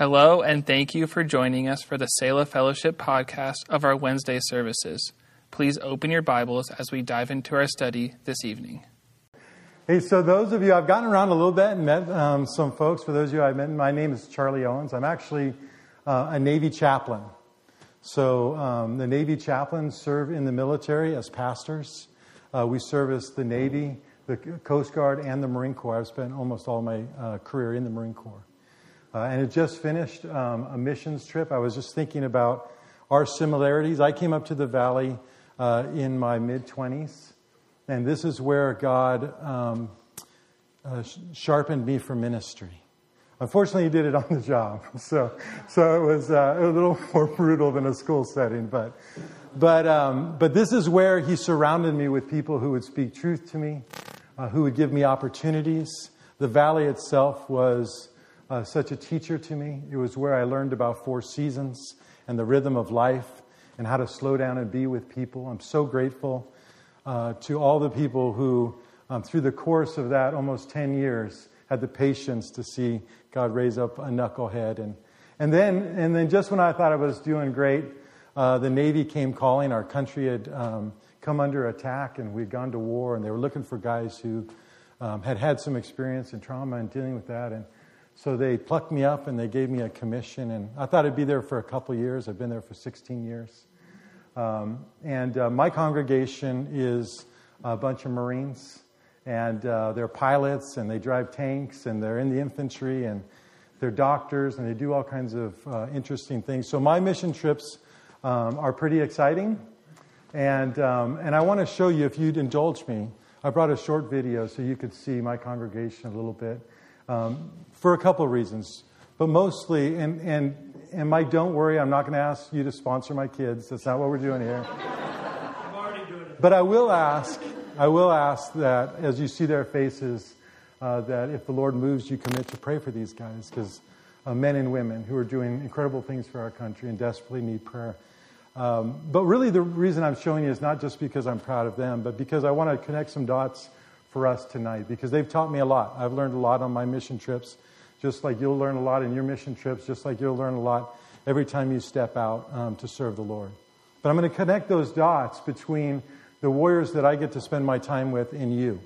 Hello, and thank you for joining us for the Selah Fellowship podcast of our Wednesday services. Please open your Bibles as we dive into our study this evening. Hey, so those of you, I've gotten around a little bit and met um, some folks. For those of you I've met, my name is Charlie Owens. I'm actually uh, a Navy chaplain. So um, the Navy chaplains serve in the military as pastors. Uh, we service the Navy, the Coast Guard, and the Marine Corps. I've spent almost all my uh, career in the Marine Corps. Uh, and it just finished um, a missions trip. I was just thinking about our similarities. I came up to the valley uh, in my mid 20s, and this is where God um, uh, sharpened me for ministry. Unfortunately, he did it on the job, so so it was uh, a little more brutal than a school setting. But but um, but this is where he surrounded me with people who would speak truth to me, uh, who would give me opportunities. The valley itself was uh, such a teacher to me. It was where I learned about four seasons and the rhythm of life and how to slow down and be with people. I'm so grateful uh, to all the people who, um, through the course of that almost 10 years, had the patience to see God raise up a knucklehead. And, and, then, and then, just when I thought I was doing great, uh, the Navy came calling. Our country had um, come under attack and we'd gone to war, and they were looking for guys who um, had had some experience in trauma and dealing with that. And so they plucked me up and they gave me a commission, and I thought I'd be there for a couple years. I've been there for 16 years. Um, and uh, my congregation is a bunch of Marines, and uh, they're pilots, and they drive tanks, and they're in the infantry, and they're doctors, and they do all kinds of uh, interesting things. So my mission trips um, are pretty exciting, and um, and I want to show you, if you'd indulge me, I brought a short video so you could see my congregation a little bit. Um, for a couple of reasons, but mostly, and, and, and Mike, don't worry, I'm not going to ask you to sponsor my kids. That's not what we're doing here. I'm already doing it. But I will ask, I will ask that as you see their faces, uh, that if the Lord moves, you commit to pray for these guys, because uh, men and women who are doing incredible things for our country and desperately need prayer. Um, but really, the reason I'm showing you is not just because I'm proud of them, but because I want to connect some dots for us tonight, because they've taught me a lot. I've learned a lot on my mission trips just like you'll learn a lot in your mission trips, just like you'll learn a lot every time you step out um, to serve the Lord. But I'm going to connect those dots between the warriors that I get to spend my time with and you.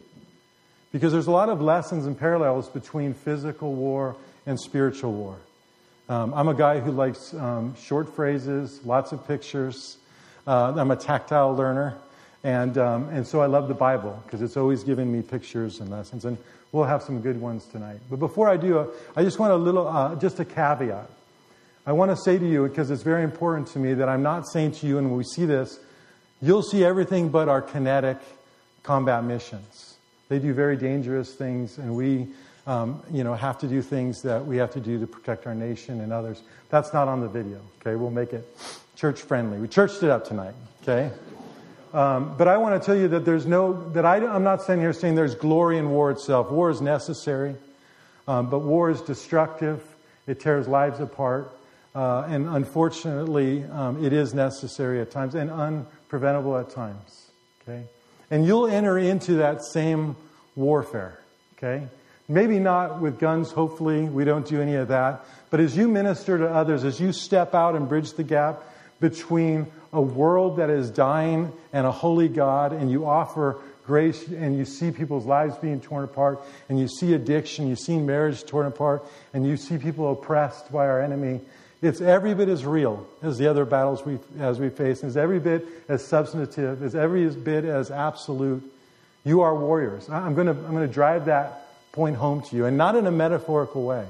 Because there's a lot of lessons and parallels between physical war and spiritual war. Um, I'm a guy who likes um, short phrases, lots of pictures. Uh, I'm a tactile learner. And, um, and so I love the Bible because it's always giving me pictures and lessons. And we'll have some good ones tonight. But before I do, uh, I just want a little, uh, just a caveat. I want to say to you, because it's very important to me, that I'm not saying to you, and when we see this, you'll see everything but our kinetic combat missions. They do very dangerous things, and we, um, you know, have to do things that we have to do to protect our nation and others. That's not on the video. Okay, we'll make it church friendly. We churched it up tonight. Okay. Um, but I want to tell you that there's no, that I, am not sitting here saying there's glory in war itself. War is necessary, um, but war is destructive. It tears lives apart. Uh, and unfortunately, um, it is necessary at times and unpreventable at times. Okay? And you'll enter into that same warfare. Okay? Maybe not with guns, hopefully. We don't do any of that. But as you minister to others, as you step out and bridge the gap between a world that is dying and a holy God, and you offer grace and you see people's lives being torn apart, and you see addiction, you see marriage torn apart, and you see people oppressed by our enemy. It's every bit as real as the other battles we, as we face, and it's every bit as substantive, as every bit as absolute. You are warriors. I'm going to, I'm going to drive that point home to you, and not in a metaphorical way.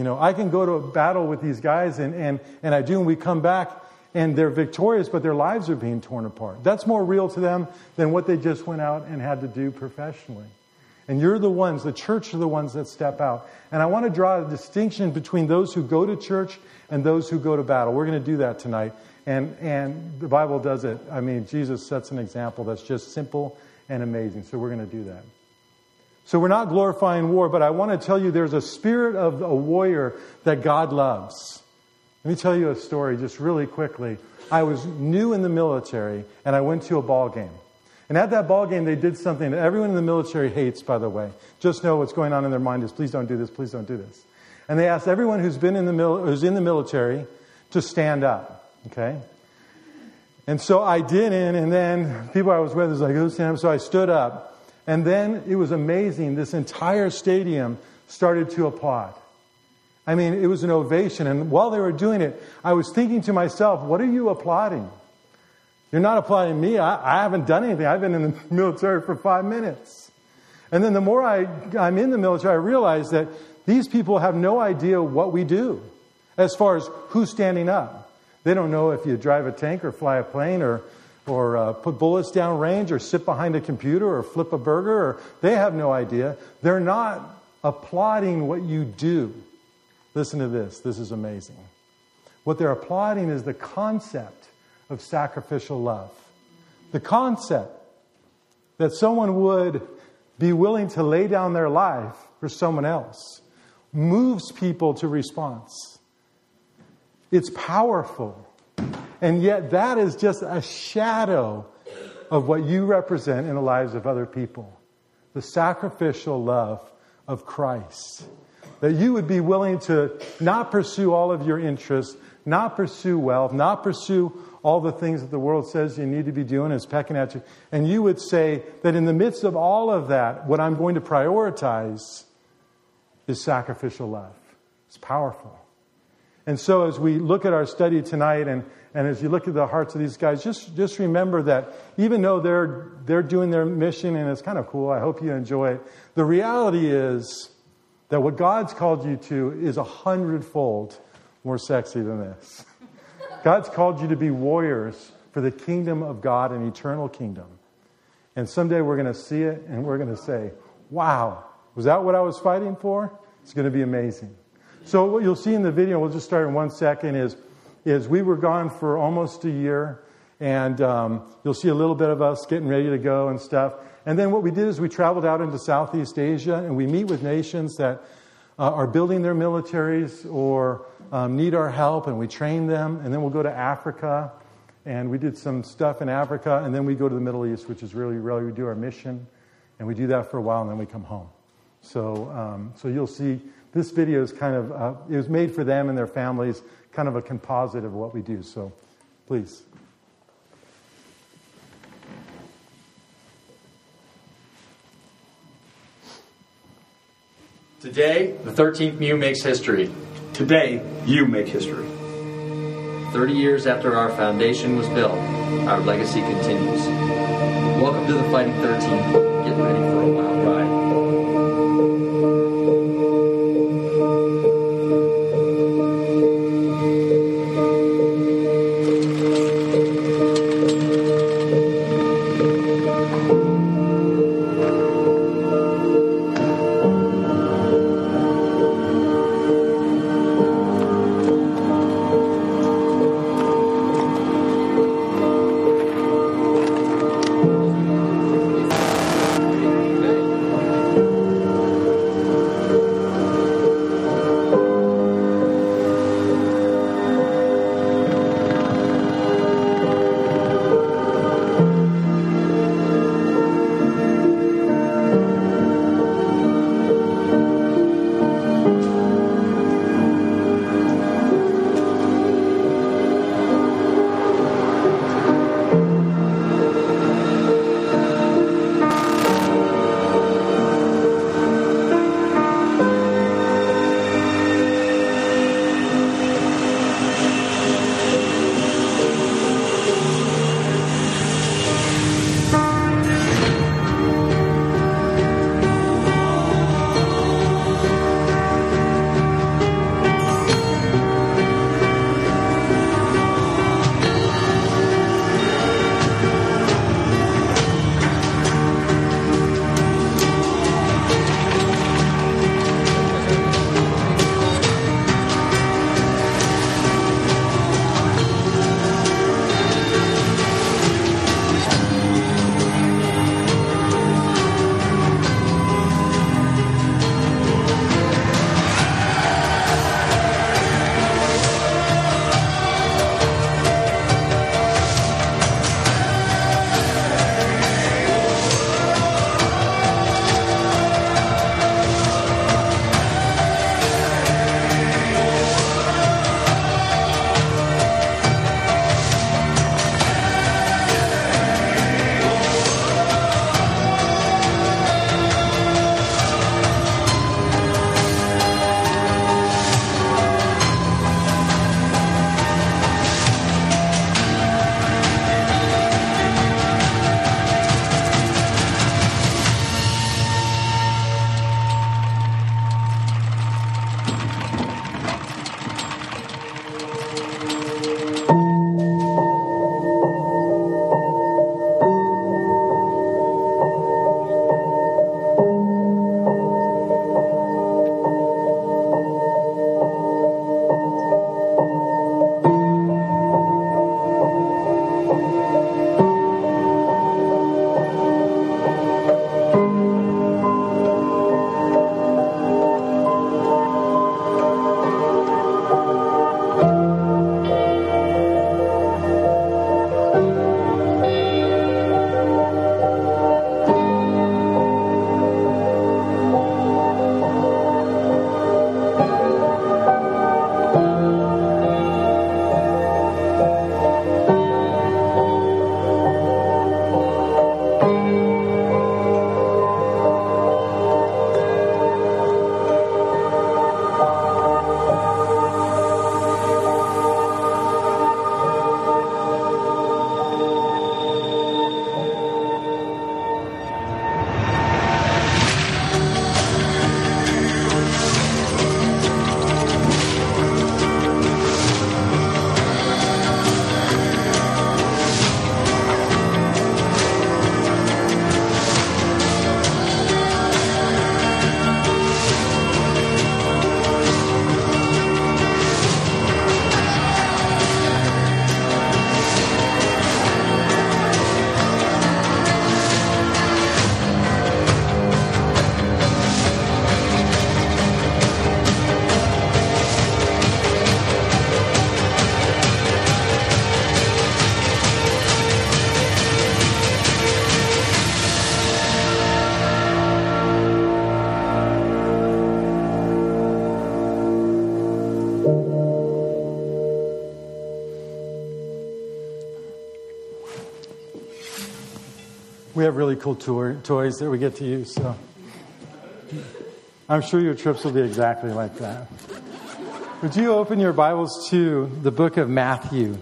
You know, I can go to a battle with these guys, and, and, and I do, and we come back, and they're victorious, but their lives are being torn apart. That's more real to them than what they just went out and had to do professionally. And you're the ones, the church are the ones that step out. And I want to draw a distinction between those who go to church and those who go to battle. We're going to do that tonight. And, and the Bible does it. I mean, Jesus sets an example that's just simple and amazing. So we're going to do that. So we're not glorifying war, but I want to tell you there's a spirit of a warrior that God loves. Let me tell you a story just really quickly. I was new in the military and I went to a ball game. And at that ball game, they did something that everyone in the military hates, by the way. Just know what's going on in their mind is please don't do this, please don't do this. And they asked everyone who's been in the mil- who's in the military to stand up. Okay. And so I didn't, and then people I was with was like, "Who's stand up?" So I stood up, and then it was amazing. This entire stadium started to applaud. I mean, it was an ovation. And while they were doing it, I was thinking to myself, what are you applauding? You're not applauding me. I, I haven't done anything. I've been in the military for five minutes. And then the more I, I'm in the military, I realize that these people have no idea what we do as far as who's standing up. They don't know if you drive a tank or fly a plane or, or uh, put bullets down range or sit behind a computer or flip a burger. Or, they have no idea. They're not applauding what you do. Listen to this. This is amazing. What they're applauding is the concept of sacrificial love. The concept that someone would be willing to lay down their life for someone else moves people to response. It's powerful. And yet, that is just a shadow of what you represent in the lives of other people the sacrificial love of Christ. That you would be willing to not pursue all of your interests, not pursue wealth, not pursue all the things that the world says you need to be doing is pecking at you. And you would say that in the midst of all of that, what I'm going to prioritize is sacrificial love. It's powerful. And so as we look at our study tonight and, and as you look at the hearts of these guys, just, just remember that even though they're, they're doing their mission and it's kind of cool, I hope you enjoy it, the reality is that what God's called you to is a hundredfold more sexy than this. God's called you to be warriors for the kingdom of God, an eternal kingdom. And someday we're going to see it and we're going to say, wow, was that what I was fighting for? It's going to be amazing. So what you'll see in the video, we'll just start in one second, is, is we were gone for almost a year. And um, you'll see a little bit of us getting ready to go and stuff. And then what we did is we traveled out into Southeast Asia and we meet with nations that uh, are building their militaries or um, need our help and we train them. And then we'll go to Africa and we did some stuff in Africa. And then we go to the Middle East, which is really, really, we do our mission. And we do that for a while and then we come home. So, um, so you'll see this video is kind of, uh, it was made for them and their families, kind of a composite of what we do. So please. Today, the 13th MEU makes history. Today, you make history. 30 years after our foundation was built, our legacy continues. Welcome to the Fighting 13. Get ready for a have really cool toy, toys that we get to use. So I'm sure your trips will be exactly like that. Would you open your Bibles to the book of Matthew,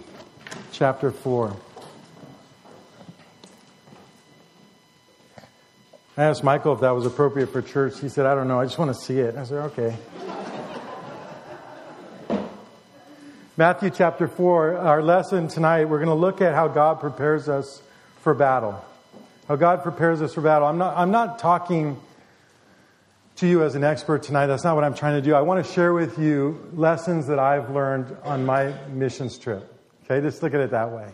chapter 4? I asked Michael if that was appropriate for church. He said, I don't know, I just want to see it. I said, okay. Matthew chapter 4, our lesson tonight, we're going to look at how God prepares us for battle. How God prepares us for battle. I'm not, I'm not talking to you as an expert tonight. That's not what I'm trying to do. I want to share with you lessons that I've learned on my missions trip. Okay, just look at it that way.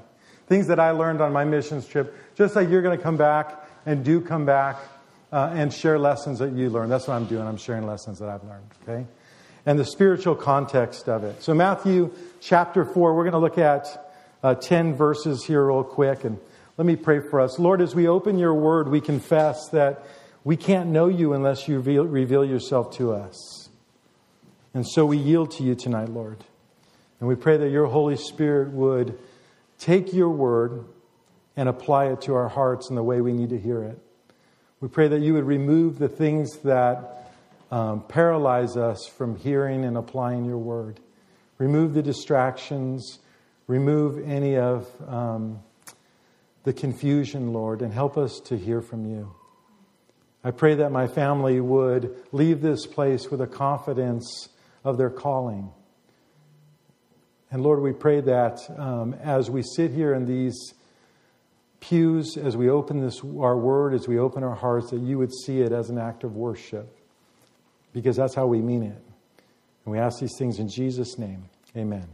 Things that I learned on my missions trip, just like you're going to come back and do come back uh, and share lessons that you learned. That's what I'm doing. I'm sharing lessons that I've learned, okay? And the spiritual context of it. So, Matthew chapter 4, we're going to look at uh, 10 verses here, real quick. And let me pray for us. Lord, as we open your word, we confess that we can't know you unless you reveal, yourself to us. And so we yield to you tonight, Lord. And we pray that your Holy Spirit would take your word and apply it to our hearts in the way we need to hear it. We pray that you would remove the things that um, paralyze us from hearing and applying your word. Remove the distractions, remove any of um, the confusion, Lord, and help us to hear from you. I pray that my family would leave this place with a confidence of their calling. And Lord, we pray that um, as we sit here in these pews as we open this our word as we open our hearts that you would see it as an act of worship because that's how we mean it. And we ask these things in jesus name. Amen.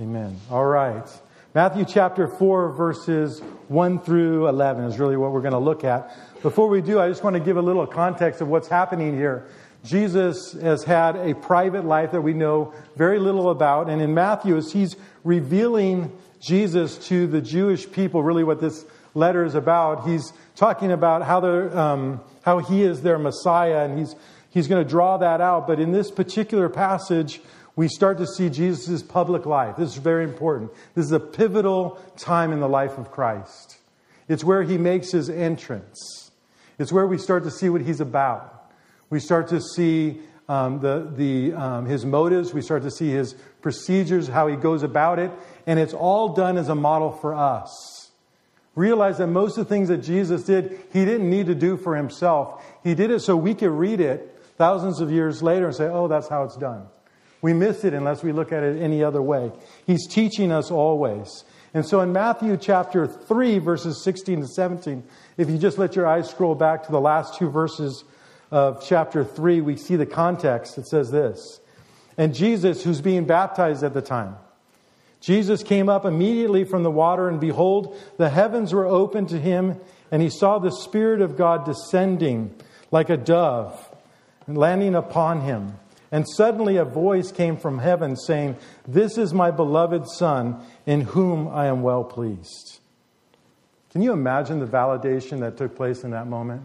Amen. All right matthew chapter 4 verses 1 through 11 is really what we're going to look at before we do i just want to give a little context of what's happening here jesus has had a private life that we know very little about and in matthew as he's revealing Jesus to the Jewish people, really what this letter is about. He's talking about how, um, how he is their Messiah, and he's, he's going to draw that out. But in this particular passage, we start to see Jesus' public life. This is very important. This is a pivotal time in the life of Christ. It's where he makes his entrance, it's where we start to see what he's about. We start to see um, the, the, um, his motives, we start to see his procedures, how he goes about it, and it's all done as a model for us. Realize that most of the things that Jesus did, he didn't need to do for himself. He did it so we could read it thousands of years later and say, oh, that's how it's done. We miss it unless we look at it any other way. He's teaching us always. And so in Matthew chapter 3, verses 16 to 17, if you just let your eyes scroll back to the last two verses of chapter 3, we see the context. It says this And Jesus, who's being baptized at the time, Jesus came up immediately from the water, and behold, the heavens were opened to him, and he saw the Spirit of God descending like a dove and landing upon him. And suddenly a voice came from heaven saying, This is my beloved Son, in whom I am well pleased. Can you imagine the validation that took place in that moment?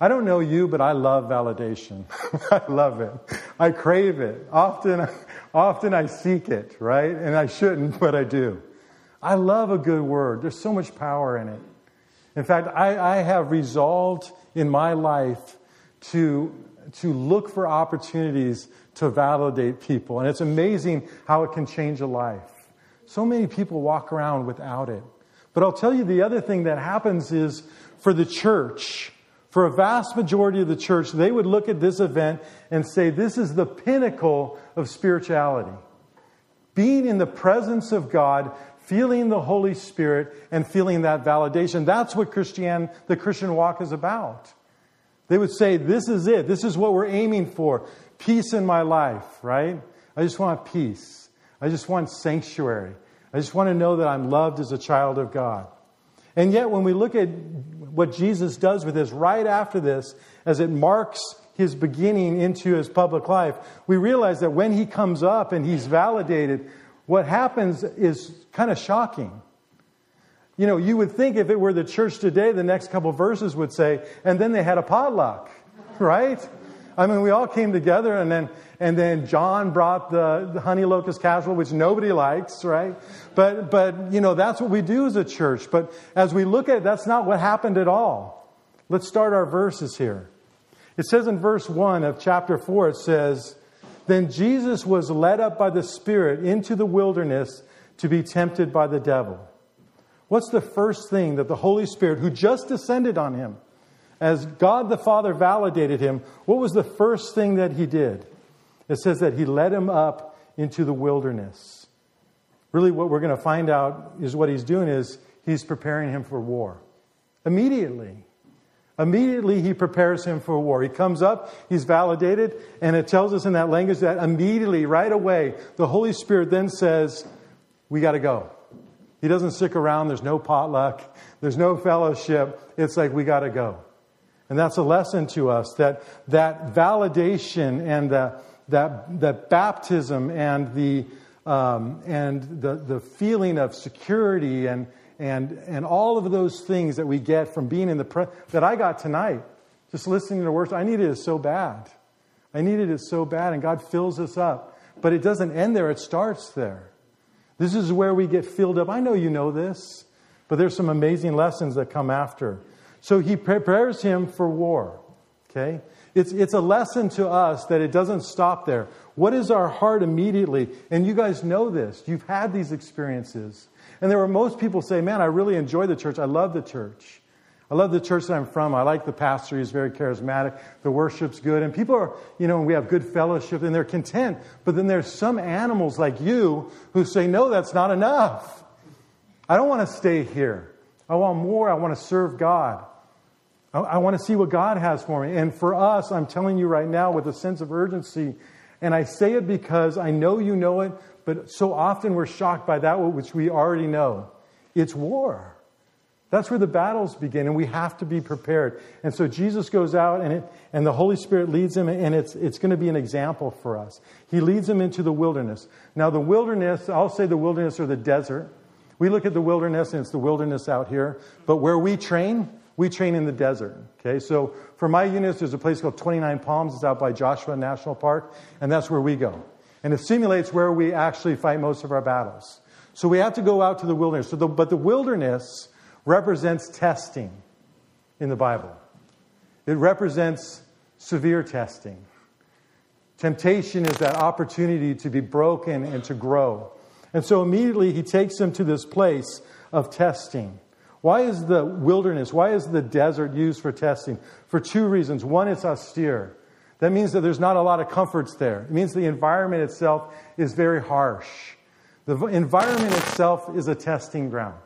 I don't know you, but I love validation. I love it. I crave it. Often, often I seek it, right? And I shouldn't, but I do. I love a good word. There's so much power in it. In fact, I, I have resolved in my life to, to look for opportunities to validate people. And it's amazing how it can change a life. So many people walk around without it. But I'll tell you the other thing that happens is for the church, for a vast majority of the church, they would look at this event and say, This is the pinnacle of spirituality. Being in the presence of God, feeling the Holy Spirit, and feeling that validation. That's what Christian, the Christian walk is about. They would say, This is it. This is what we're aiming for. Peace in my life, right? I just want peace. I just want sanctuary. I just want to know that I'm loved as a child of God. And yet, when we look at what Jesus does with this right after this, as it marks his beginning into his public life, we realize that when he comes up and he's validated, what happens is kind of shocking. You know, you would think if it were the church today, the next couple verses would say, and then they had a potluck, right? I mean, we all came together and then, and then John brought the, the honey locust casserole, which nobody likes, right? But, but, you know, that's what we do as a church. But as we look at it, that's not what happened at all. Let's start our verses here. It says in verse 1 of chapter 4, it says, Then Jesus was led up by the Spirit into the wilderness to be tempted by the devil. What's the first thing that the Holy Spirit, who just descended on him, as God the Father validated him, what was the first thing that he did? It says that he led him up into the wilderness. Really, what we're going to find out is what he's doing is he's preparing him for war. Immediately. Immediately, he prepares him for war. He comes up, he's validated, and it tells us in that language that immediately, right away, the Holy Spirit then says, We got to go. He doesn't stick around, there's no potluck, there's no fellowship. It's like, We got to go. And that's a lesson to us that that validation and the, that, that baptism and the, um, and the, the feeling of security and, and, and all of those things that we get from being in the pre- that I got tonight, just listening to the worship. I needed it so bad. I needed it so bad, and God fills us up. But it doesn't end there, it starts there. This is where we get filled up. I know you know this, but there's some amazing lessons that come after. So he prepares him for war. Okay? It's, it's a lesson to us that it doesn't stop there. What is our heart immediately? And you guys know this. You've had these experiences. And there were most people say, Man, I really enjoy the church. I love the church. I love the church that I'm from. I like the pastor. He's very charismatic. The worship's good. And people are, you know, we have good fellowship and they're content. But then there's some animals like you who say, No, that's not enough. I don't want to stay here. I want more. I want to serve God. I, I want to see what God has for me. And for us, I'm telling you right now with a sense of urgency, and I say it because I know you know it, but so often we're shocked by that which we already know. It's war. That's where the battles begin, and we have to be prepared. And so Jesus goes out, and, it, and the Holy Spirit leads him, and it's, it's going to be an example for us. He leads him into the wilderness. Now, the wilderness, I'll say the wilderness or the desert. We look at the wilderness, and it's the wilderness out here. But where we train, we train in the desert. Okay, so for my units, there's a place called 29 Palms. It's out by Joshua National Park, and that's where we go. And it simulates where we actually fight most of our battles. So we have to go out to the wilderness. So the, but the wilderness represents testing in the Bible. It represents severe testing. Temptation is that opportunity to be broken and to grow. And so immediately he takes them to this place of testing. Why is the wilderness, why is the desert used for testing? For two reasons. One, it's austere. That means that there's not a lot of comforts there. It means the environment itself is very harsh. The environment itself is a testing ground.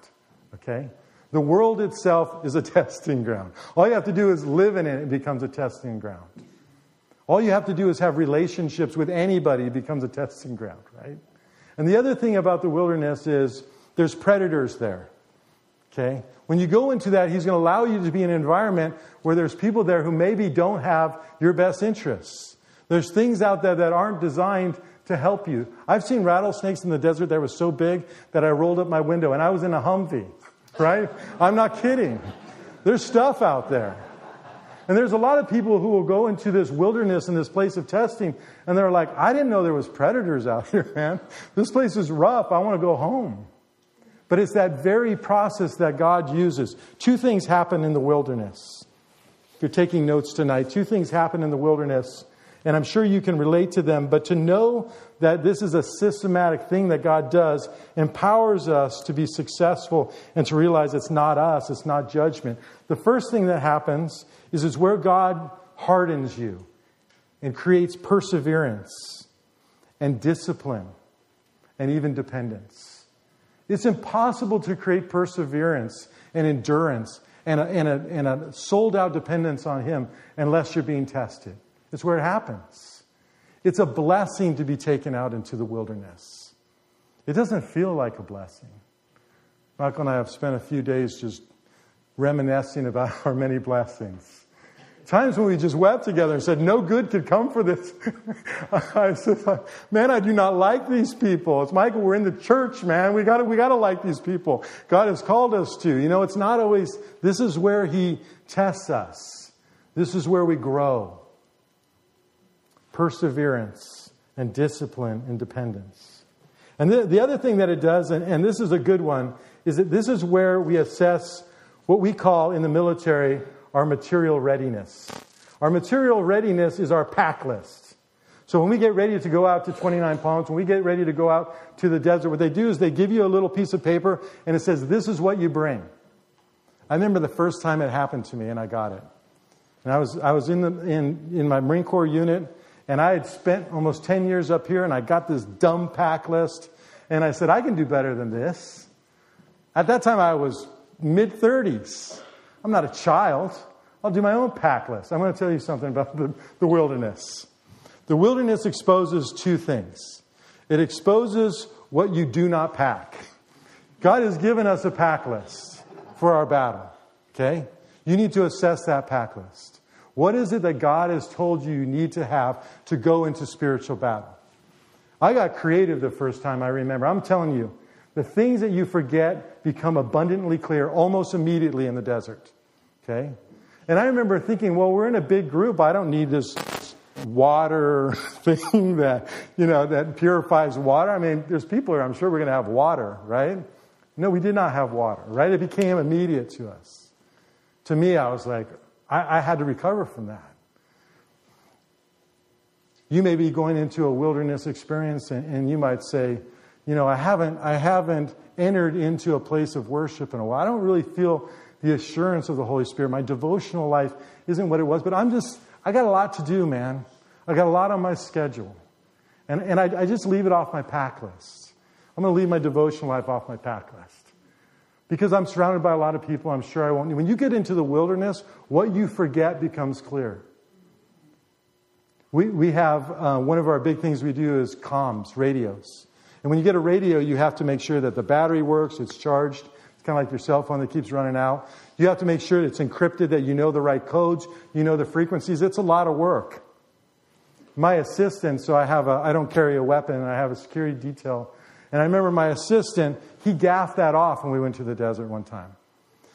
Okay? The world itself is a testing ground. All you have to do is live in it, it becomes a testing ground. All you have to do is have relationships with anybody, it becomes a testing ground, right? And the other thing about the wilderness is there's predators there. Okay? When you go into that, he's going to allow you to be in an environment where there's people there who maybe don't have your best interests. There's things out there that aren't designed to help you. I've seen rattlesnakes in the desert that were so big that I rolled up my window and I was in a Humvee, right? I'm not kidding. There's stuff out there. And there's a lot of people who will go into this wilderness and this place of testing and they're like, I didn't know there was predators out here, man. This place is rough. I want to go home. But it's that very process that God uses. Two things happen in the wilderness. If you're taking notes tonight, two things happen in the wilderness, and I'm sure you can relate to them. But to know that this is a systematic thing that God does empowers us to be successful and to realize it's not us, it's not judgment. The first thing that happens is it's where God hardens you and creates perseverance and discipline and even dependence. It's impossible to create perseverance and endurance and a, and a, and a sold out dependence on Him unless you're being tested. It's where it happens. It's a blessing to be taken out into the wilderness. It doesn't feel like a blessing. Michael and I have spent a few days just reminiscing about our many blessings. Times when we just wept together and said, no good could come for this. I said, man, I do not like these people. It's Michael, we're in the church, man. We gotta, we gotta like these people. God has called us to. You know, it's not always, this is where He tests us. This is where we grow. Perseverance, and discipline and dependence. And the, the other thing that it does, and, and this is a good one, is that this is where we assess what we call in the military our material readiness. Our material readiness is our pack list. So when we get ready to go out to 29 Palms, when we get ready to go out to the desert, what they do is they give you a little piece of paper and it says, This is what you bring. I remember the first time it happened to me and I got it. And I was, I was in, the, in, in my Marine Corps unit and I had spent almost 10 years up here and I got this dumb pack list. And I said, I can do better than this. At that time, I was mid 30s. I'm not a child. I'll do my own pack list. I'm going to tell you something about the, the wilderness. The wilderness exposes two things it exposes what you do not pack. God has given us a pack list for our battle, okay? You need to assess that pack list. What is it that God has told you you need to have to go into spiritual battle? I got creative the first time I remember. I'm telling you, the things that you forget become abundantly clear almost immediately in the desert. Okay? And I remember thinking, well, we're in a big group. I don't need this water thing that, you know, that purifies water. I mean, there's people here, I'm sure we're going to have water, right? No, we did not have water, right? It became immediate to us. To me, I was like, I, I had to recover from that. You may be going into a wilderness experience and, and you might say, you know, I haven't, I haven't entered into a place of worship in a while. I don't really feel the assurance of the Holy Spirit. My devotional life isn't what it was, but I'm just, I got a lot to do, man. I got a lot on my schedule. And, and I, I just leave it off my pack list. I'm going to leave my devotional life off my pack list. Because I'm surrounded by a lot of people, I'm sure I won't. When you get into the wilderness, what you forget becomes clear. We, we have uh, one of our big things we do is comms, radios. And when you get a radio, you have to make sure that the battery works, it's charged. It's kind of like your cell phone that keeps running out. You have to make sure it's encrypted, that you know the right codes, you know the frequencies. It's a lot of work. My assistant, so I have a, I don't carry a weapon, I have a security detail. And I remember my assistant, he gaffed that off when we went to the desert one time.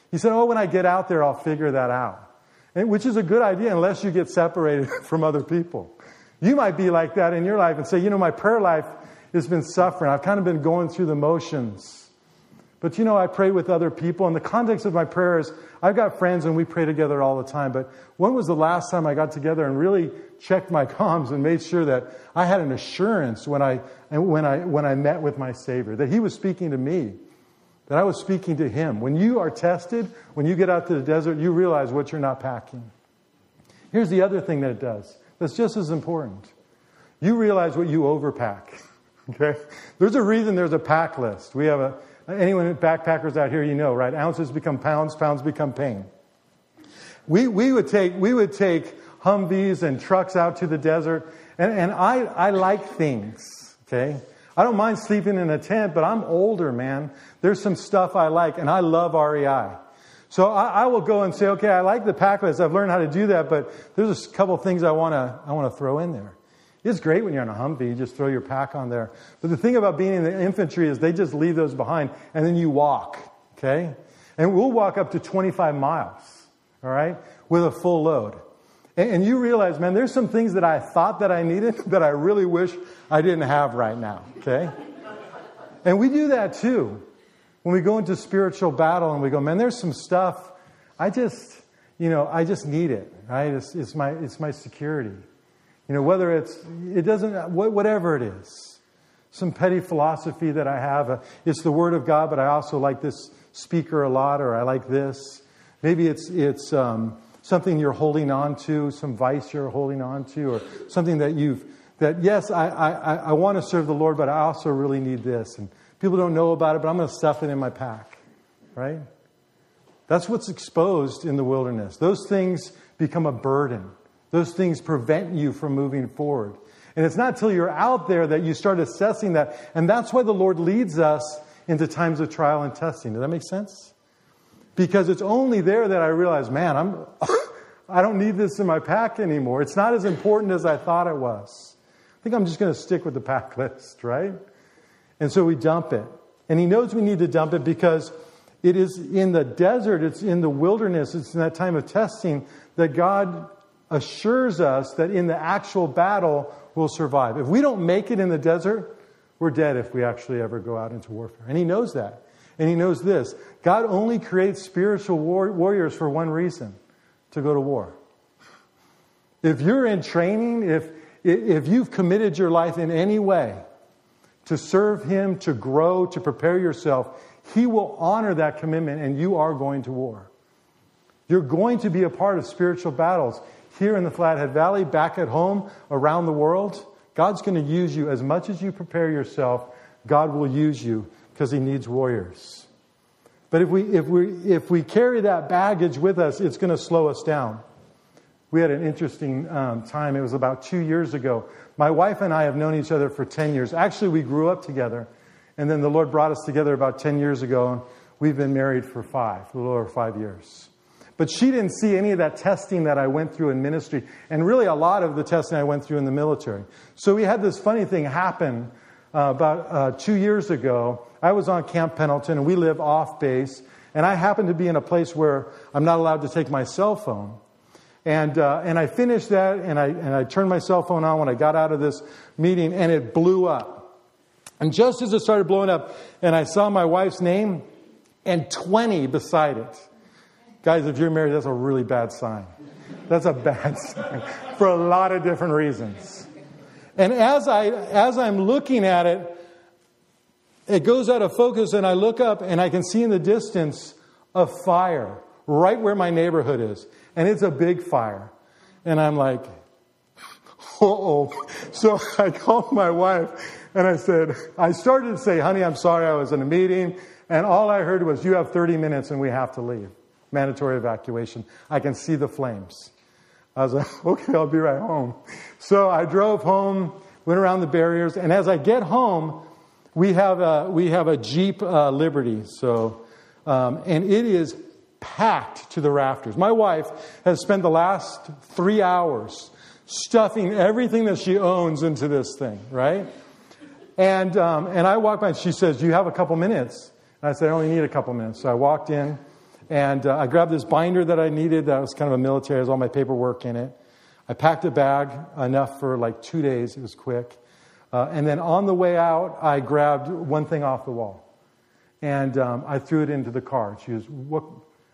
He said, Oh, when I get out there, I'll figure that out. And, which is a good idea unless you get separated from other people. You might be like that in your life and say, You know, my prayer life has been suffering. I've kind of been going through the motions. But you know, I pray with other people. In the context of my prayers, I've got friends and we pray together all the time. But when was the last time I got together and really checked my comms and made sure that I had an assurance when I, when I, when I met with my Savior, that He was speaking to me, that I was speaking to Him. When you are tested, when you get out to the desert, you realize what you're not packing. Here's the other thing that it does that's just as important. You realize what you overpack. Okay? There's a reason there's a pack list. We have a, anyone backpackers out here, you know, right? Ounces become pounds, pounds become pain. We, we would take, we would take Humvees and trucks out to the desert, and, and I, I like things, okay? I don't mind sleeping in a tent, but I'm older, man. There's some stuff I like, and I love REI. So I, I will go and say, okay, I like the pack list. I've learned how to do that, but there's a couple things I want to I want to throw in there. It's great when you're on a Humvee, you just throw your pack on there. But the thing about being in the infantry is they just leave those behind and then you walk, okay? And we'll walk up to 25 miles, all right, with a full load. And, you realize, man, there's some things that I thought that I needed that I really wish I didn't have right now, okay? and we do that too. When we go into spiritual battle and we go, man, there's some stuff I just, you know, I just need it, right? It's, it's my, it's my security. You know, whether it's, it doesn't, whatever it is. Some petty philosophy that I have. Uh, it's the Word of God, but I also like this speaker a lot, or I like this. Maybe it's, it's um, something you're holding on to, some vice you're holding on to, or something that you've, that yes, I, I, I want to serve the Lord, but I also really need this. And people don't know about it, but I'm going to stuff it in my pack, right? That's what's exposed in the wilderness. Those things become a burden. Those things prevent you from moving forward. And it's not until you're out there that you start assessing that. And that's why the Lord leads us into times of trial and testing. Does that make sense? Because it's only there that I realize, man, I'm, I don't need this in my pack anymore. It's not as important as I thought it was. I think I'm just going to stick with the pack list, right? And so we dump it. And he knows we need to dump it because it is in the desert, it's in the wilderness, it's in that time of testing that God assures us that in the actual battle we'll survive. If we don't make it in the desert, we're dead if we actually ever go out into warfare. And he knows that. And he knows this God only creates spiritual war- warriors for one reason to go to war. If you're in training, if, if you've committed your life in any way to serve him, to grow, to prepare yourself, he will honor that commitment and you are going to war. You're going to be a part of spiritual battles here in the Flathead Valley, back at home, around the world. God's going to use you as much as you prepare yourself. God will use you because He needs warriors. But if we, if, we, if we carry that baggage with us, it's going to slow us down. We had an interesting um, time. It was about two years ago. My wife and I have known each other for 10 years. Actually, we grew up together. And then the Lord brought us together about 10 years ago. And we've been married for five, a little over five years. But she didn't see any of that testing that I went through in ministry, and really a lot of the testing I went through in the military. So we had this funny thing happen uh, about uh, two years ago. I was on Camp Pendleton, and we live off base, and I happened to be in a place where I'm not allowed to take my cell phone. And, uh, and I finished that, and I, and I turned my cell phone on when I got out of this meeting, and it blew up. And just as it started blowing up, and I saw my wife's name and 20 beside it. Guys, if you're married, that's a really bad sign. That's a bad sign for a lot of different reasons. And as I as I'm looking at it, it goes out of focus and I look up and I can see in the distance a fire right where my neighborhood is. And it's a big fire. And I'm like, oh. So I called my wife and I said, I started to say, honey, I'm sorry I was in a meeting. And all I heard was, you have 30 minutes and we have to leave mandatory evacuation. I can see the flames. I was like, okay, I'll be right home. So I drove home, went around the barriers, and as I get home, we have a, we have a Jeep uh, Liberty. So, um, and it is packed to the rafters. My wife has spent the last three hours stuffing everything that she owns into this thing, right? And, um, and I walk by and she says, Do you have a couple minutes? And I said, I only need a couple minutes. So I walked in. And uh, I grabbed this binder that I needed that was kind of a military, has all my paperwork in it. I packed a bag enough for like two days, it was quick. Uh, and then on the way out, I grabbed one thing off the wall. And um, I threw it into the car. She goes, What?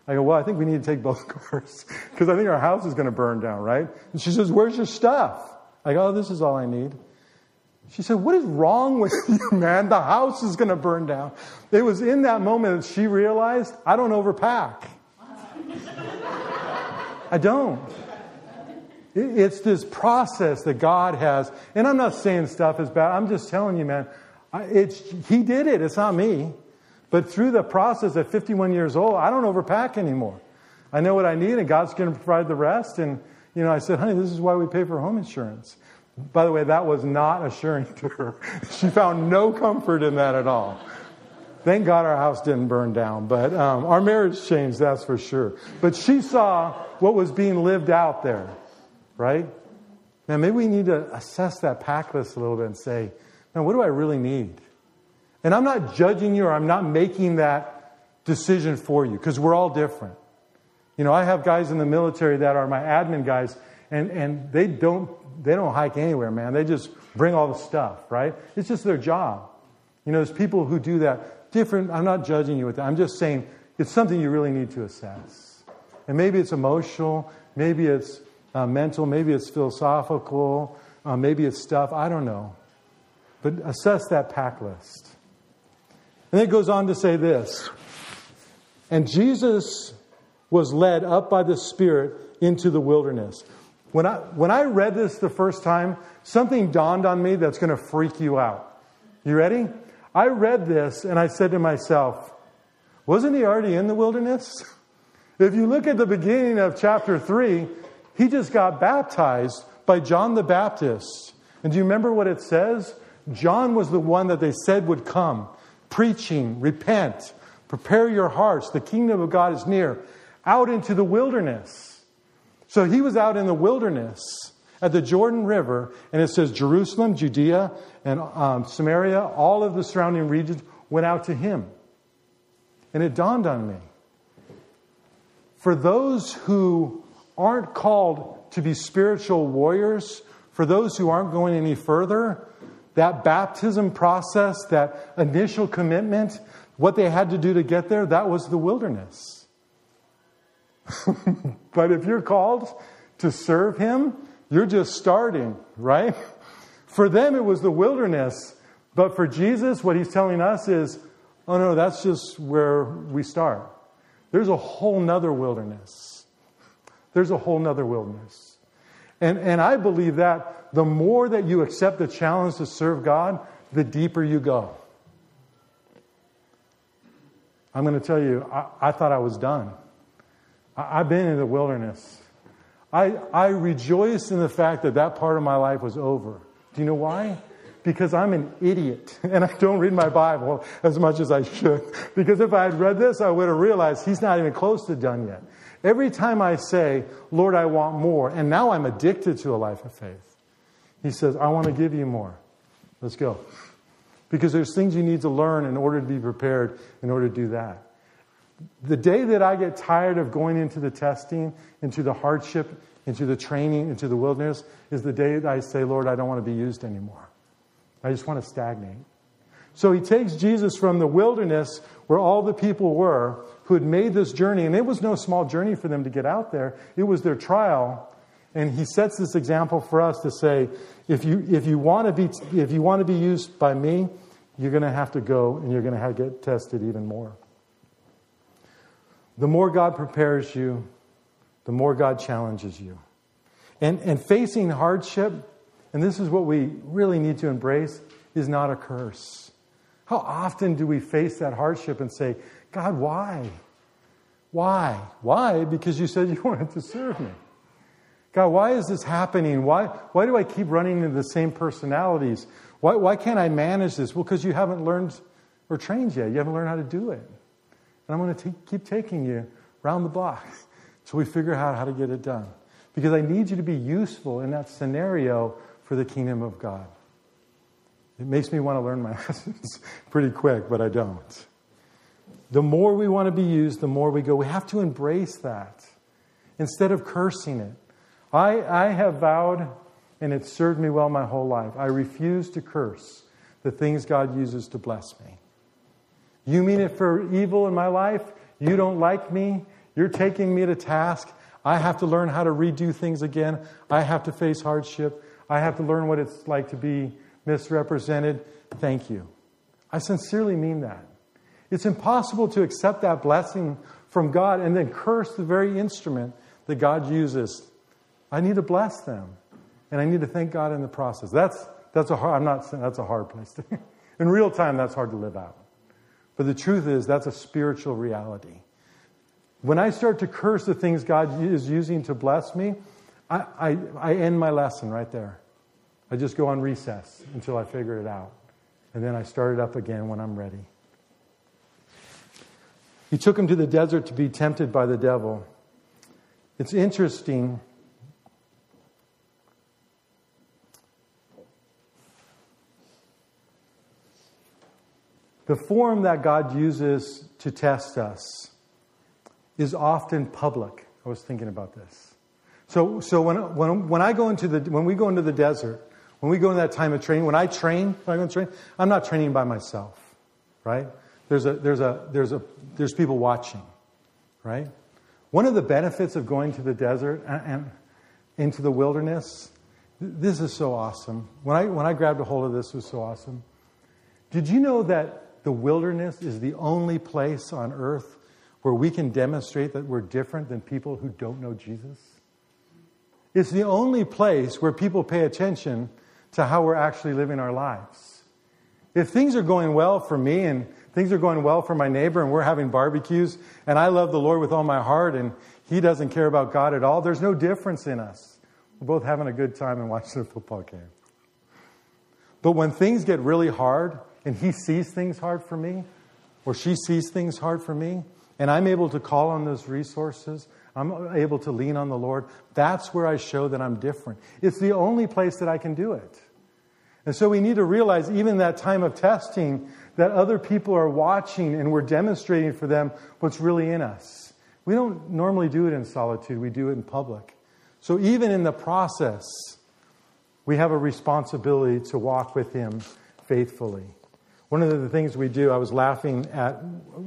I go, Well, I think we need to take both cars because I think our house is going to burn down, right? And she says, Where's your stuff? I go, Oh, this is all I need. She said, What is wrong with you, man? The house is going to burn down. It was in that moment that she realized, I don't overpack. I don't. It's this process that God has. And I'm not saying stuff is bad. I'm just telling you, man, it's, He did it. It's not me. But through the process at 51 years old, I don't overpack anymore. I know what I need, and God's going to provide the rest. And, you know, I said, honey, this is why we pay for home insurance. By the way, that was not assuring to her. She found no comfort in that at all. Thank God our house didn't burn down, but um, our marriage changed, that's for sure. But she saw what was being lived out there, right? Now, maybe we need to assess that pack list a little bit and say, now, what do I really need? And I'm not judging you or I'm not making that decision for you because we're all different. You know, I have guys in the military that are my admin guys, and, and they don't they don't hike anywhere, man. They just bring all the stuff, right? It's just their job. You know, there's people who do that different. I'm not judging you with that. I'm just saying it's something you really need to assess. And maybe it's emotional, maybe it's uh, mental, maybe it's philosophical, uh, maybe it's stuff. I don't know. But assess that pack list. And then it goes on to say this And Jesus was led up by the Spirit into the wilderness. When I, when I read this the first time, something dawned on me that's going to freak you out. You ready? I read this and I said to myself, wasn't he already in the wilderness? If you look at the beginning of chapter 3, he just got baptized by John the Baptist. And do you remember what it says? John was the one that they said would come, preaching, repent, prepare your hearts, the kingdom of God is near, out into the wilderness. So he was out in the wilderness at the Jordan River, and it says Jerusalem, Judea, and um, Samaria, all of the surrounding regions went out to him. And it dawned on me for those who aren't called to be spiritual warriors, for those who aren't going any further, that baptism process, that initial commitment, what they had to do to get there, that was the wilderness. but if you're called to serve Him, you're just starting, right? For them, it was the wilderness. But for Jesus, what He's telling us is, oh no, that's just where we start. There's a whole nother wilderness. There's a whole nother wilderness. And, and I believe that the more that you accept the challenge to serve God, the deeper you go. I'm going to tell you, I, I thought I was done. I, have been in the wilderness. I, I rejoice in the fact that that part of my life was over. Do you know why? Because I'm an idiot and I don't read my Bible as much as I should. Because if I had read this, I would have realized he's not even close to done yet. Every time I say, Lord, I want more, and now I'm addicted to a life of faith, he says, I want to give you more. Let's go. Because there's things you need to learn in order to be prepared in order to do that. The day that I get tired of going into the testing, into the hardship, into the training, into the wilderness, is the day that I say, Lord, I don't want to be used anymore. I just want to stagnate. So he takes Jesus from the wilderness where all the people were who had made this journey, and it was no small journey for them to get out there. It was their trial. And he sets this example for us to say, if you, if you, want, to be, if you want to be used by me, you're going to have to go and you're going to have to get tested even more. The more God prepares you, the more God challenges you. And, and facing hardship, and this is what we really need to embrace, is not a curse. How often do we face that hardship and say, God, why? Why? Why? Because you said you wanted to serve me. God, why is this happening? Why, why do I keep running into the same personalities? Why, why can't I manage this? Well, because you haven't learned or trained yet. You haven't learned how to do it. And I'm going to keep taking you around the block until we figure out how to get it done. Because I need you to be useful in that scenario for the kingdom of God. It makes me want to learn my lessons pretty quick, but I don't. The more we want to be used, the more we go. We have to embrace that instead of cursing it. I, I have vowed, and it's served me well my whole life. I refuse to curse the things God uses to bless me. You mean it for evil in my life? You don't like me? You're taking me to task. I have to learn how to redo things again. I have to face hardship. I have to learn what it's like to be misrepresented, thank you. I sincerely mean that. It's impossible to accept that blessing from God and then curse the very instrument that God uses. I need to bless them, and I need to thank God in the process. That's, that's a hard, I'm not that's a hard place to, in real time, that's hard to live out. But the truth is, that's a spiritual reality. When I start to curse the things God is using to bless me, I, I, I end my lesson right there. I just go on recess until I figure it out. And then I start it up again when I'm ready. He took him to the desert to be tempted by the devil. It's interesting. The form that God uses to test us is often public. I was thinking about this. So, so when, when, when I go into the, when we go into the desert, when we go into that time of training, when I train, when I go train, I'm not training by myself, right? There's a, there's a, there's a, there's people watching, right? One of the benefits of going to the desert and, and into the wilderness, this is so awesome. When I, when I grabbed a hold of this, it was so awesome. Did you know that the wilderness is the only place on earth where we can demonstrate that we're different than people who don't know Jesus? It's the only place where people pay attention to how we're actually living our lives. If things are going well for me and things are going well for my neighbor and we're having barbecues and I love the Lord with all my heart and he doesn't care about God at all, there's no difference in us. We're both having a good time and watching a football game. But when things get really hard and he sees things hard for me or she sees things hard for me and I'm able to call on those resources, I'm able to lean on the Lord. That's where I show that I'm different. It's the only place that I can do it. And so we need to realize, even that time of testing, that other people are watching and we're demonstrating for them what's really in us. We don't normally do it in solitude, we do it in public. So even in the process, we have a responsibility to walk with Him faithfully. One of the things we do, I was laughing at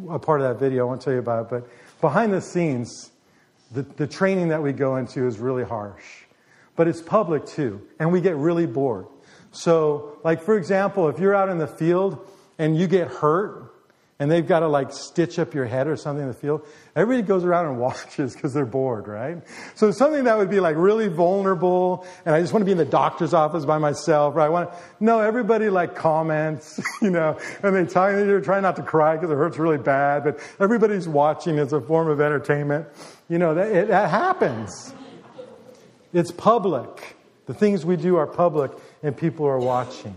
a part of that video, I won't tell you about it, but behind the scenes, the, the training that we go into is really harsh. But it's public too, and we get really bored. So, like, for example, if you're out in the field and you get hurt, and they've got to like stitch up your head or something in the field. Everybody goes around and watches because they're bored, right? So something that would be like really vulnerable, and I just want to be in the doctor's office by myself, right? I want to, no, everybody like comments, you know, and they tell you they're trying not to cry because it hurts really bad, but everybody's watching as a form of entertainment. You know, that, it, that happens. It's public. The things we do are public, and people are watching.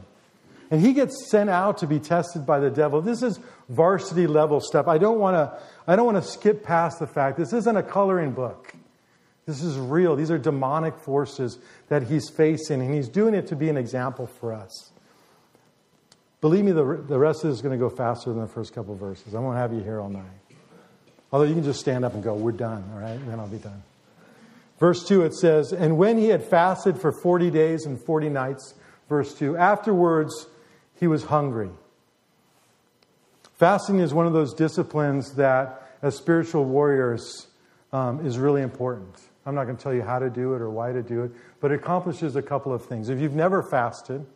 And he gets sent out to be tested by the devil. This is varsity level stuff. I don't want to I don't want to skip past the fact this isn't a coloring book. This is real. These are demonic forces that he's facing, and he's doing it to be an example for us. Believe me, the, the rest of this is going to go faster than the first couple verses. I won't have you here all night. Although you can just stand up and go, We're done, all right? Then I'll be done. Verse 2, it says, And when he had fasted for 40 days and 40 nights, verse 2, afterwards he was hungry. Fasting is one of those disciplines that, as spiritual warriors, um, is really important. I'm not going to tell you how to do it or why to do it, but it accomplishes a couple of things. If you've never fasted,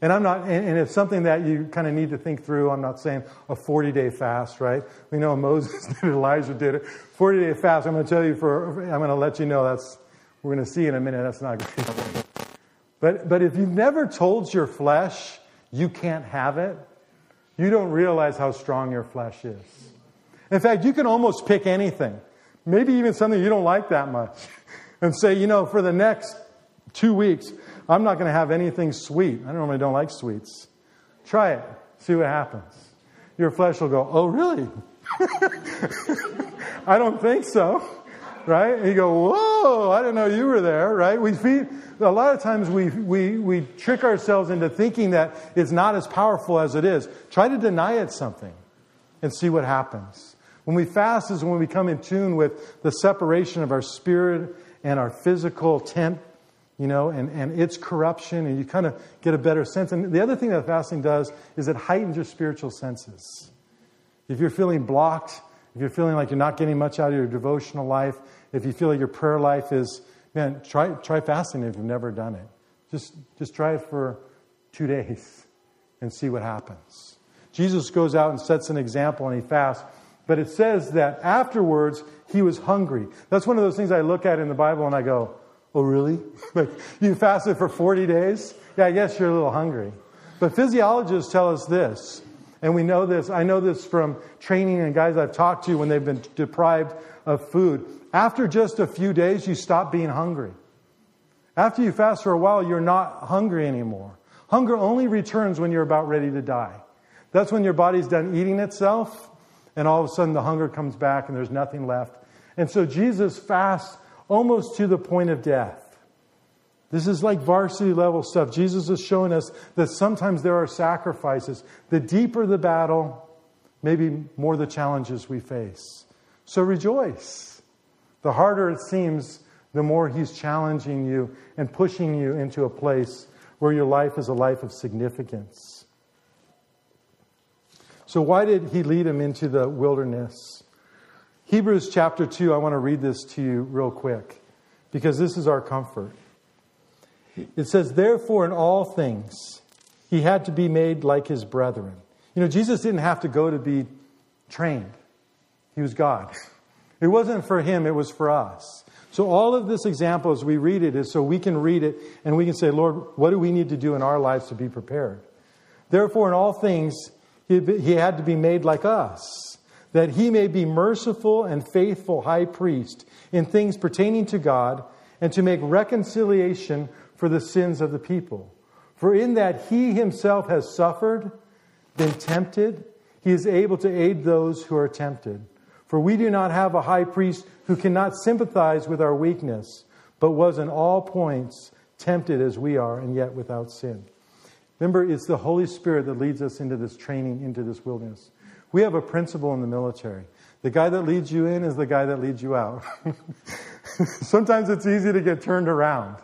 and I'm not, and, and it's something that you kind of need to think through. I'm not saying a 40 day fast, right? We know Moses did it, Elijah did it. 40 day fast. I'm going to tell you for, I'm going to let you know that's, we're going to see in a minute. That's not good. But, but if you've never told your flesh you can't have it, you don't realize how strong your flesh is. In fact, you can almost pick anything, maybe even something you don't like that much, and say, you know, for the next two weeks, I'm not going to have anything sweet. I normally don't like sweets. Try it, see what happens. Your flesh will go, oh, really? I don't think so. Right? And you go, whoa, I didn't know you were there, right? We feed, a lot of times we, we, we trick ourselves into thinking that it's not as powerful as it is. Try to deny it something and see what happens. When we fast is when we come in tune with the separation of our spirit and our physical tent, you know, and, and its corruption, and you kind of get a better sense. And the other thing that fasting does is it heightens your spiritual senses. If you're feeling blocked, if you're feeling like you're not getting much out of your devotional life, if you feel like your prayer life is Man, try, try fasting if you've never done it. Just, just try it for two days and see what happens. Jesus goes out and sets an example and he fasts. But it says that afterwards he was hungry. That's one of those things I look at in the Bible and I go, oh, really? like, you fasted for 40 days? Yeah, I guess you're a little hungry. But physiologists tell us this, and we know this. I know this from training and guys I've talked to when they've been deprived of food. After just a few days, you stop being hungry. After you fast for a while, you're not hungry anymore. Hunger only returns when you're about ready to die. That's when your body's done eating itself, and all of a sudden the hunger comes back and there's nothing left. And so Jesus fasts almost to the point of death. This is like varsity level stuff. Jesus is showing us that sometimes there are sacrifices. The deeper the battle, maybe more the challenges we face. So rejoice. The harder it seems, the more He's challenging you and pushing you into a place where your life is a life of significance. So, why did He lead him into the wilderness? Hebrews chapter 2, I want to read this to you real quick because this is our comfort. It says, Therefore, in all things, he had to be made like his brethren. You know, Jesus didn't have to go to be trained, he was God. It wasn't for him, it was for us. So, all of this example, as we read it, is so we can read it and we can say, Lord, what do we need to do in our lives to be prepared? Therefore, in all things, he, had to be made like us, that he may be merciful and faithful high priest in things pertaining to God, and to make reconciliation for the sins of the people. For in that he himself has suffered, been tempted, he is able to aid those who are tempted. For we do not have a high priest who cannot sympathize with our weakness, but was in all points tempted as we are, and yet without sin. Remember, it's the Holy Spirit that leads us into this training, into this wilderness. We have a principle in the military. The guy that leads you in is the guy that leads you out. Sometimes it's easy to get turned around.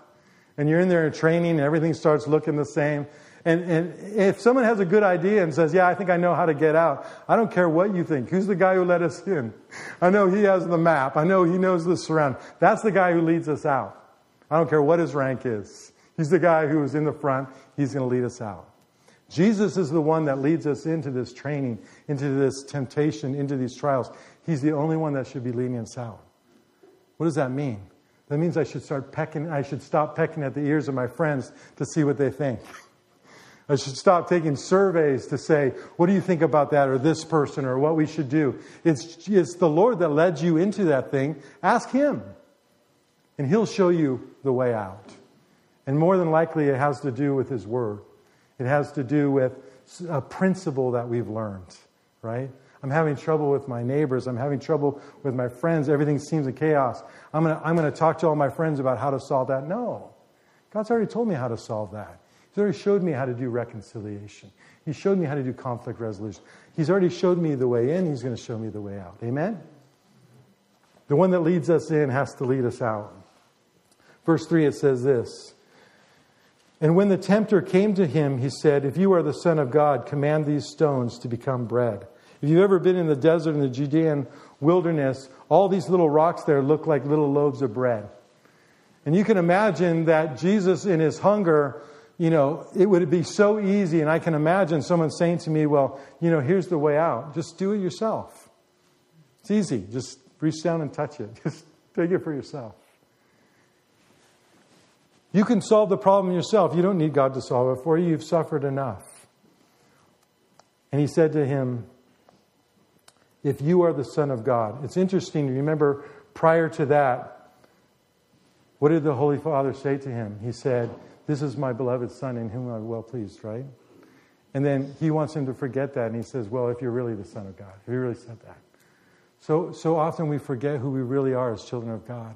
And you're in there in training and everything starts looking the same. And, and if someone has a good idea and says, Yeah, I think I know how to get out, I don't care what you think. Who's the guy who let us in? I know he has the map. I know he knows the surround. That's the guy who leads us out. I don't care what his rank is. He's the guy who is in the front. He's going to lead us out. Jesus is the one that leads us into this training, into this temptation, into these trials. He's the only one that should be leading us out. What does that mean? That means I should start pecking, I should stop pecking at the ears of my friends to see what they think. I should stop taking surveys to say, what do you think about that or this person or what we should do? It's, it's the Lord that led you into that thing. Ask Him, and He'll show you the way out. And more than likely, it has to do with His Word. It has to do with a principle that we've learned, right? I'm having trouble with my neighbors. I'm having trouble with my friends. Everything seems in chaos. I'm going to I'm going to talk to all my friends about how to solve that. No. God's already told me how to solve that. He's already showed me how to do reconciliation. He showed me how to do conflict resolution. He's already showed me the way in. He's going to show me the way out. Amen? The one that leads us in has to lead us out. Verse 3, it says this And when the tempter came to him, he said, If you are the Son of God, command these stones to become bread. If you've ever been in the desert in the Judean wilderness, all these little rocks there look like little loaves of bread. And you can imagine that Jesus, in his hunger, you know, it would be so easy. And I can imagine someone saying to me, well, you know, here's the way out. Just do it yourself. It's easy. Just reach down and touch it. Just take it for yourself. You can solve the problem yourself. You don't need God to solve it for you. You've suffered enough. And he said to him, if you are the Son of God. It's interesting, remember, prior to that, what did the Holy Father say to him? He said, This is my beloved Son in whom I'm well pleased, right? And then he wants him to forget that, and he says, Well, if you're really the Son of God, if you really said that. So, so often we forget who we really are as children of God.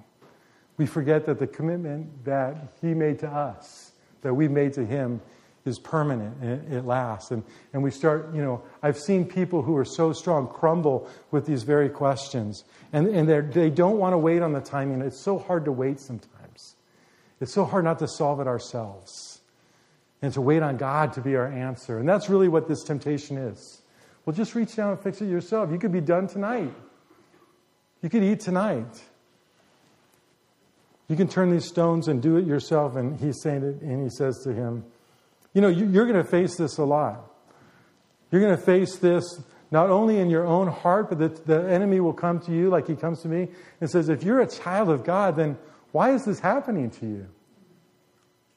We forget that the commitment that he made to us, that we made to him, is permanent and it, lasts. And, and we start, you know, I've seen people who are so strong crumble with these very questions. And, and they don't want to wait on the timing. It's so hard to wait sometimes. It's so hard not to solve it ourselves and to wait on God to be our answer. And that's really what this temptation is. Well, just reach down and fix it yourself. You could be done tonight. You could eat tonight. You can turn these stones and do it yourself. And he's saying it, and he says to him, you know, you're going to face this a lot. You're going to face this not only in your own heart, but the, the enemy will come to you like he comes to me and says, If you're a child of God, then why is this happening to you?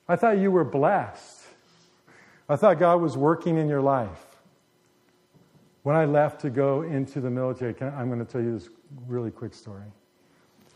I thought you were blessed. I thought God was working in your life. When I left to go into the military, I'm going to tell you this really quick story.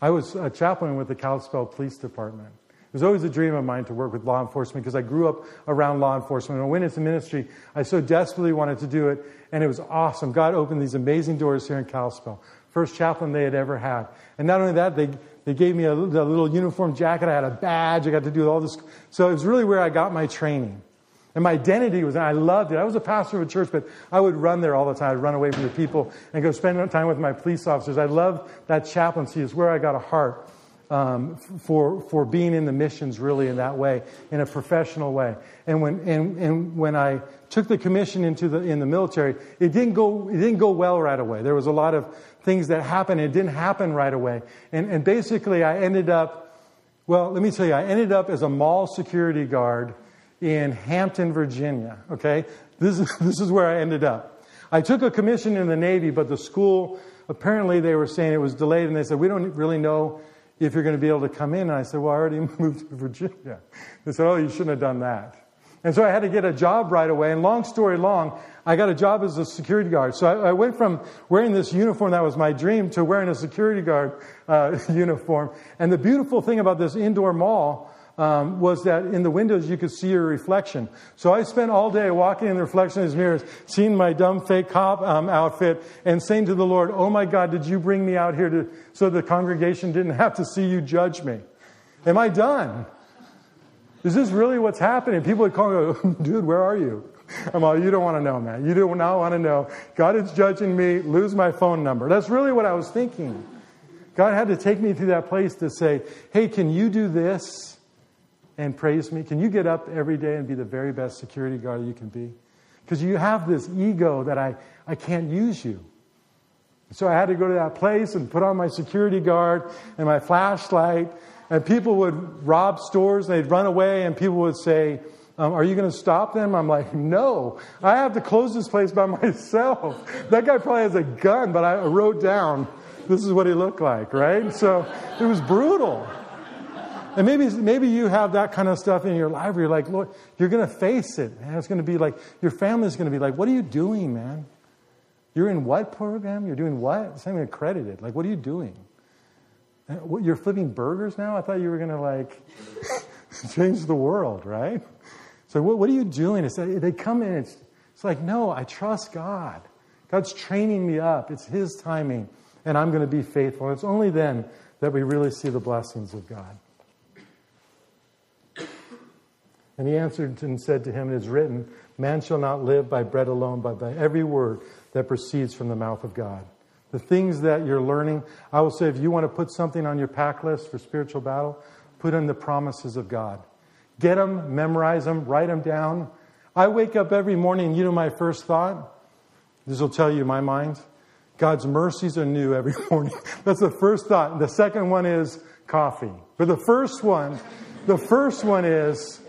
I was a chaplain with the Kalispell Police Department. It was always a dream of mine to work with law enforcement because I grew up around law enforcement. And when I went into ministry, I so desperately wanted to do it, and it was awesome. God opened these amazing doors here in Kalispell. First chaplain they had ever had. And not only that, they, they gave me a, a little uniform jacket. I had a badge. I got to do all this. So it was really where I got my training. And my identity was, and I loved it. I was a pastor of a church, but I would run there all the time. I'd run away from the people and go spend time with my police officers. I loved that chaplaincy. It's where I got a heart um, for, for being in the missions really in that way, in a professional way. And when, and, and when I took the commission into the, in the military, it didn't, go, it didn't go well right away. There was a lot of things that happened. It didn't happen right away. And, and basically, I ended up, well, let me tell you, I ended up as a mall security guard in Hampton, Virginia. Okay? This is, this is where I ended up. I took a commission in the Navy, but the school, apparently they were saying it was delayed, and they said, we don't really know if you're going to be able to come in. And I said, Well, I already moved to Virginia. They said, Oh, you shouldn't have done that. And so I had to get a job right away. And long story long, I got a job as a security guard. So I, I went from wearing this uniform that was my dream to wearing a security guard uh, uniform. And the beautiful thing about this indoor mall um, was that in the windows you could see your reflection. So I spent all day walking in the reflection of these mirrors, seeing my dumb fake cop um, outfit, and saying to the Lord, "Oh my God, did you bring me out here to so the congregation didn't have to see you judge me? Am I done? Is this really what's happening?" People would call me, "Dude, where are you?" I'm all, "You don't want to know, man. You do not want to know. God is judging me. Lose my phone number." That's really what I was thinking. God had to take me through that place to say, hey, can you do this and praise me? Can you get up every day and be the very best security guard you can be? Because you have this ego that I, I can't use you. So I had to go to that place and put on my security guard and my flashlight. And people would rob stores and they'd run away, and people would say, um, Are you going to stop them? I'm like, No, I have to close this place by myself. That guy probably has a gun, but I wrote down this is what he looked like, right? So it was brutal. And maybe, maybe you have that kind of stuff in your life where you're like, Lord, you're going to face it. And it's going to be like, your family's going to be like, What are you doing, man? You're in what program? You're doing what? It's not even accredited. Like, what are you doing? Uh, you're flipping burgers now? I thought you were going to, like, change the world, right? So, what, what are you doing? It's, they come in, it's, it's like, no, I trust God. God's training me up. It's His timing, and I'm going to be faithful. And it's only then that we really see the blessings of God. And he answered and said to him, It is written, Man shall not live by bread alone, but by every word that proceeds from the mouth of God. The things that you're learning, I will say, if you want to put something on your pack list for spiritual battle, put in the promises of God. Get them, memorize them, write them down. I wake up every morning, you know my first thought? This will tell you my mind. God's mercies are new every morning. That's the first thought. The second one is coffee. But the first one, the first one is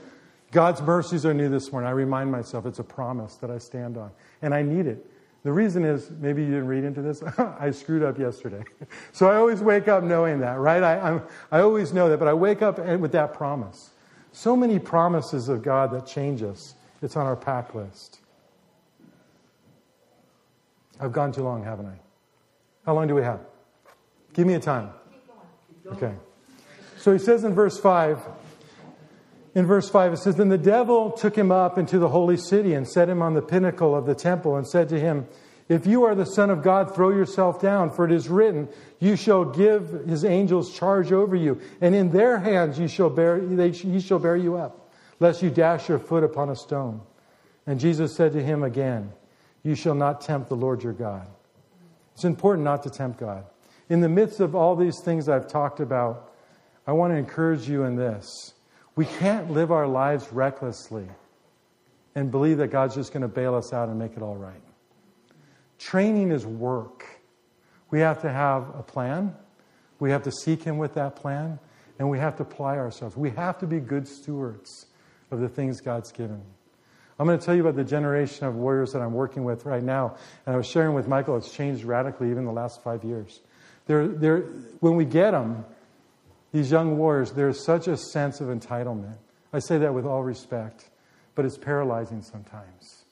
God's mercies are new this morning. I remind myself it's a promise that I stand on, and I need it. The reason is, maybe you didn't read into this, I screwed up yesterday. so I always wake up knowing that, right? I, I'm, I always know that, but I wake up with that promise. So many promises of God that change us. It's on our pack list. I've gone too long, haven't I? How long do we have? Give me a time. Okay. So he says in verse 5, in verse 5, it says, Then the devil took him up into the holy city and set him on the pinnacle of the temple and said to him, If you are the Son of God, throw yourself down, for it is written, You shall give his angels charge over you, and in their hands you shall bear, they, he shall bear you up, lest you dash your foot upon a stone. And Jesus said to him again, You shall not tempt the Lord your God. It's important not to tempt God. In the midst of all these things I've talked about, I want to encourage you in this. We can't live our lives recklessly and believe that God's just going to bail us out and make it all right. Training is work. We have to have a plan. We have to seek Him with that plan. And we have to apply ourselves. We have to be good stewards of the things God's given. I'm going to tell you about the generation of warriors that I'm working with right now. And I was sharing with Michael, it's changed radically even the last five years. They're, they're, when we get them, these young warriors, there's such a sense of entitlement. I say that with all respect, but it's paralyzing sometimes.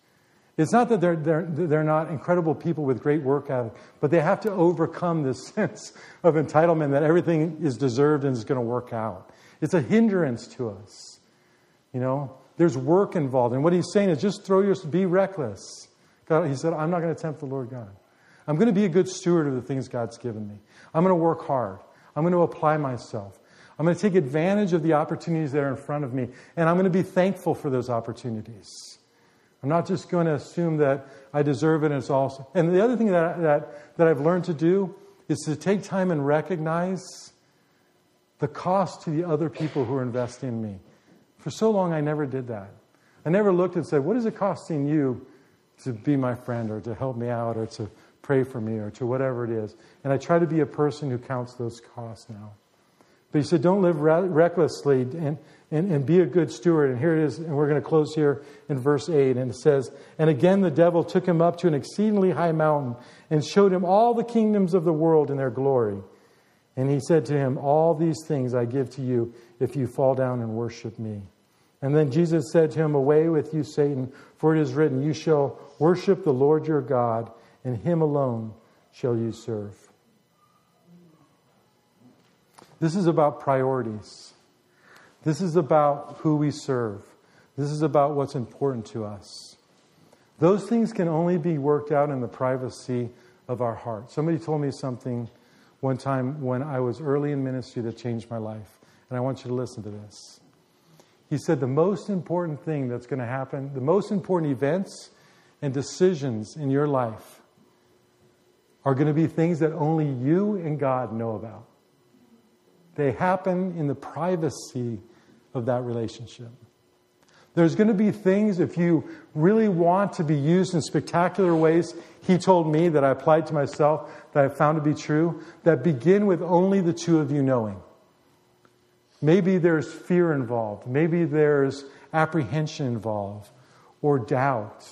It's not that they're, they're, they're not incredible people with great work ethic, but they have to overcome this sense of entitlement that everything is deserved and is going to work out. It's a hindrance to us. You know, there's work involved. And what he's saying is just throw your, be reckless. God, he said, I'm not going to tempt the Lord God. I'm going to be a good steward of the things God's given me. I'm going to work hard. I'm going to apply myself. I'm going to take advantage of the opportunities that are in front of me, and I'm going to be thankful for those opportunities. I'm not just going to assume that I deserve it and it's also. And the other thing that, that, that I've learned to do is to take time and recognize the cost to the other people who are investing in me. For so long, I never did that. I never looked and said, What is it costing you to be my friend or to help me out or to pray for me or to whatever it is. And I try to be a person who counts those costs now. But he said, don't live recklessly and, and, and be a good steward. And here it is, and we're going to close here in verse 8. And it says, And again the devil took him up to an exceedingly high mountain and showed him all the kingdoms of the world in their glory. And he said to him, All these things I give to you if you fall down and worship me. And then Jesus said to him, Away with you, Satan, for it is written, You shall worship the Lord your God and him alone shall you serve. This is about priorities. This is about who we serve. This is about what's important to us. Those things can only be worked out in the privacy of our heart. Somebody told me something one time when I was early in ministry that changed my life, and I want you to listen to this. He said, The most important thing that's going to happen, the most important events and decisions in your life are going to be things that only you and God know about. They happen in the privacy of that relationship. There's going to be things, if you really want to be used in spectacular ways, he told me that I applied to myself, that I found to be true, that begin with only the two of you knowing. Maybe there's fear involved, maybe there's apprehension involved, or doubt.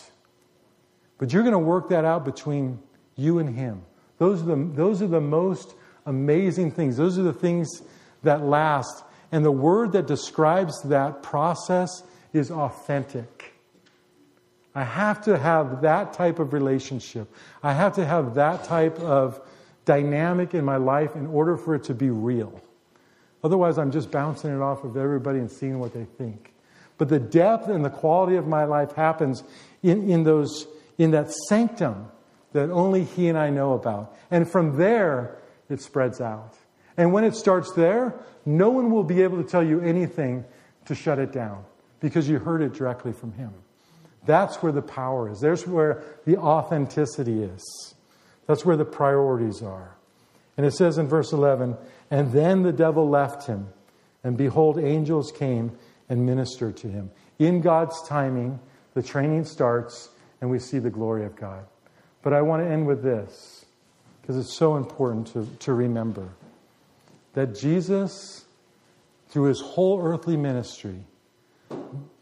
But you're going to work that out between you and him. Those are the, those are the most amazing things. Those are the things that last. And the word that describes that process is authentic. I have to have that type of relationship. I have to have that type of dynamic in my life in order for it to be real. Otherwise, I'm just bouncing it off of everybody and seeing what they think. But the depth and the quality of my life happens in, in, those, in that sanctum that only He and I know about. And from there, it spreads out. And when it starts there, no one will be able to tell you anything to shut it down because you heard it directly from Him. That's where the power is. There's where the authenticity is. That's where the priorities are. And it says in verse 11, and then the devil left him, and behold, angels came and ministered to him. In God's timing, the training starts, and we see the glory of God. But I want to end with this, because it's so important to, to remember that Jesus, through his whole earthly ministry,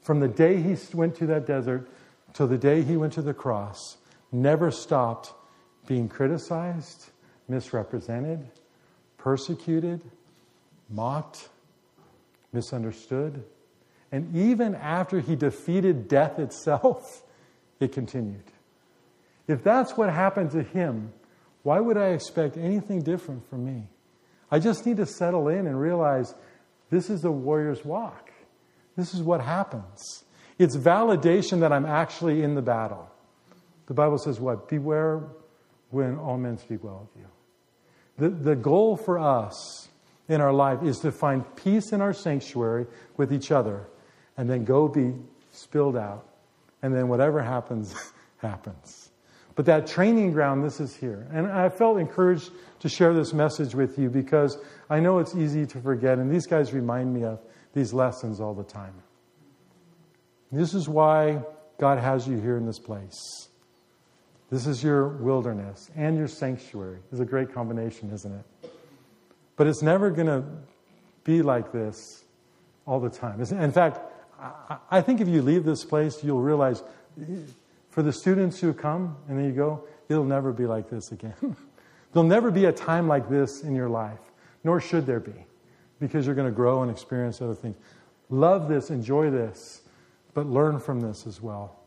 from the day he went to that desert till the day he went to the cross, never stopped being criticized, misrepresented, persecuted, mocked, misunderstood. And even after he defeated death itself, it continued. If that's what happened to him, why would I expect anything different from me? I just need to settle in and realize this is the warrior's walk. This is what happens. It's validation that I'm actually in the battle. The Bible says, what? Beware when all men speak well of you. The, the goal for us in our life is to find peace in our sanctuary with each other and then go be spilled out. And then whatever happens, happens. But that training ground, this is here. And I felt encouraged to share this message with you because I know it's easy to forget. And these guys remind me of these lessons all the time. This is why God has you here in this place. This is your wilderness and your sanctuary. It's a great combination, isn't it? But it's never going to be like this all the time. In fact, I think if you leave this place, you'll realize for the students who come and then you go, it'll never be like this again. There'll never be a time like this in your life, nor should there be, because you're going to grow and experience other things. Love this, enjoy this, but learn from this as well.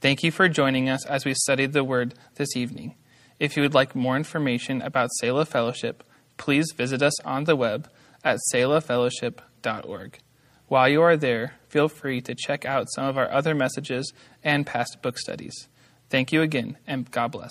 Thank you for joining us as we studied the Word this evening. If you would like more information about Selah Fellowship, please visit us on the web at selahfellowship.org. While you are there, feel free to check out some of our other messages and past book studies. Thank you again, and God bless.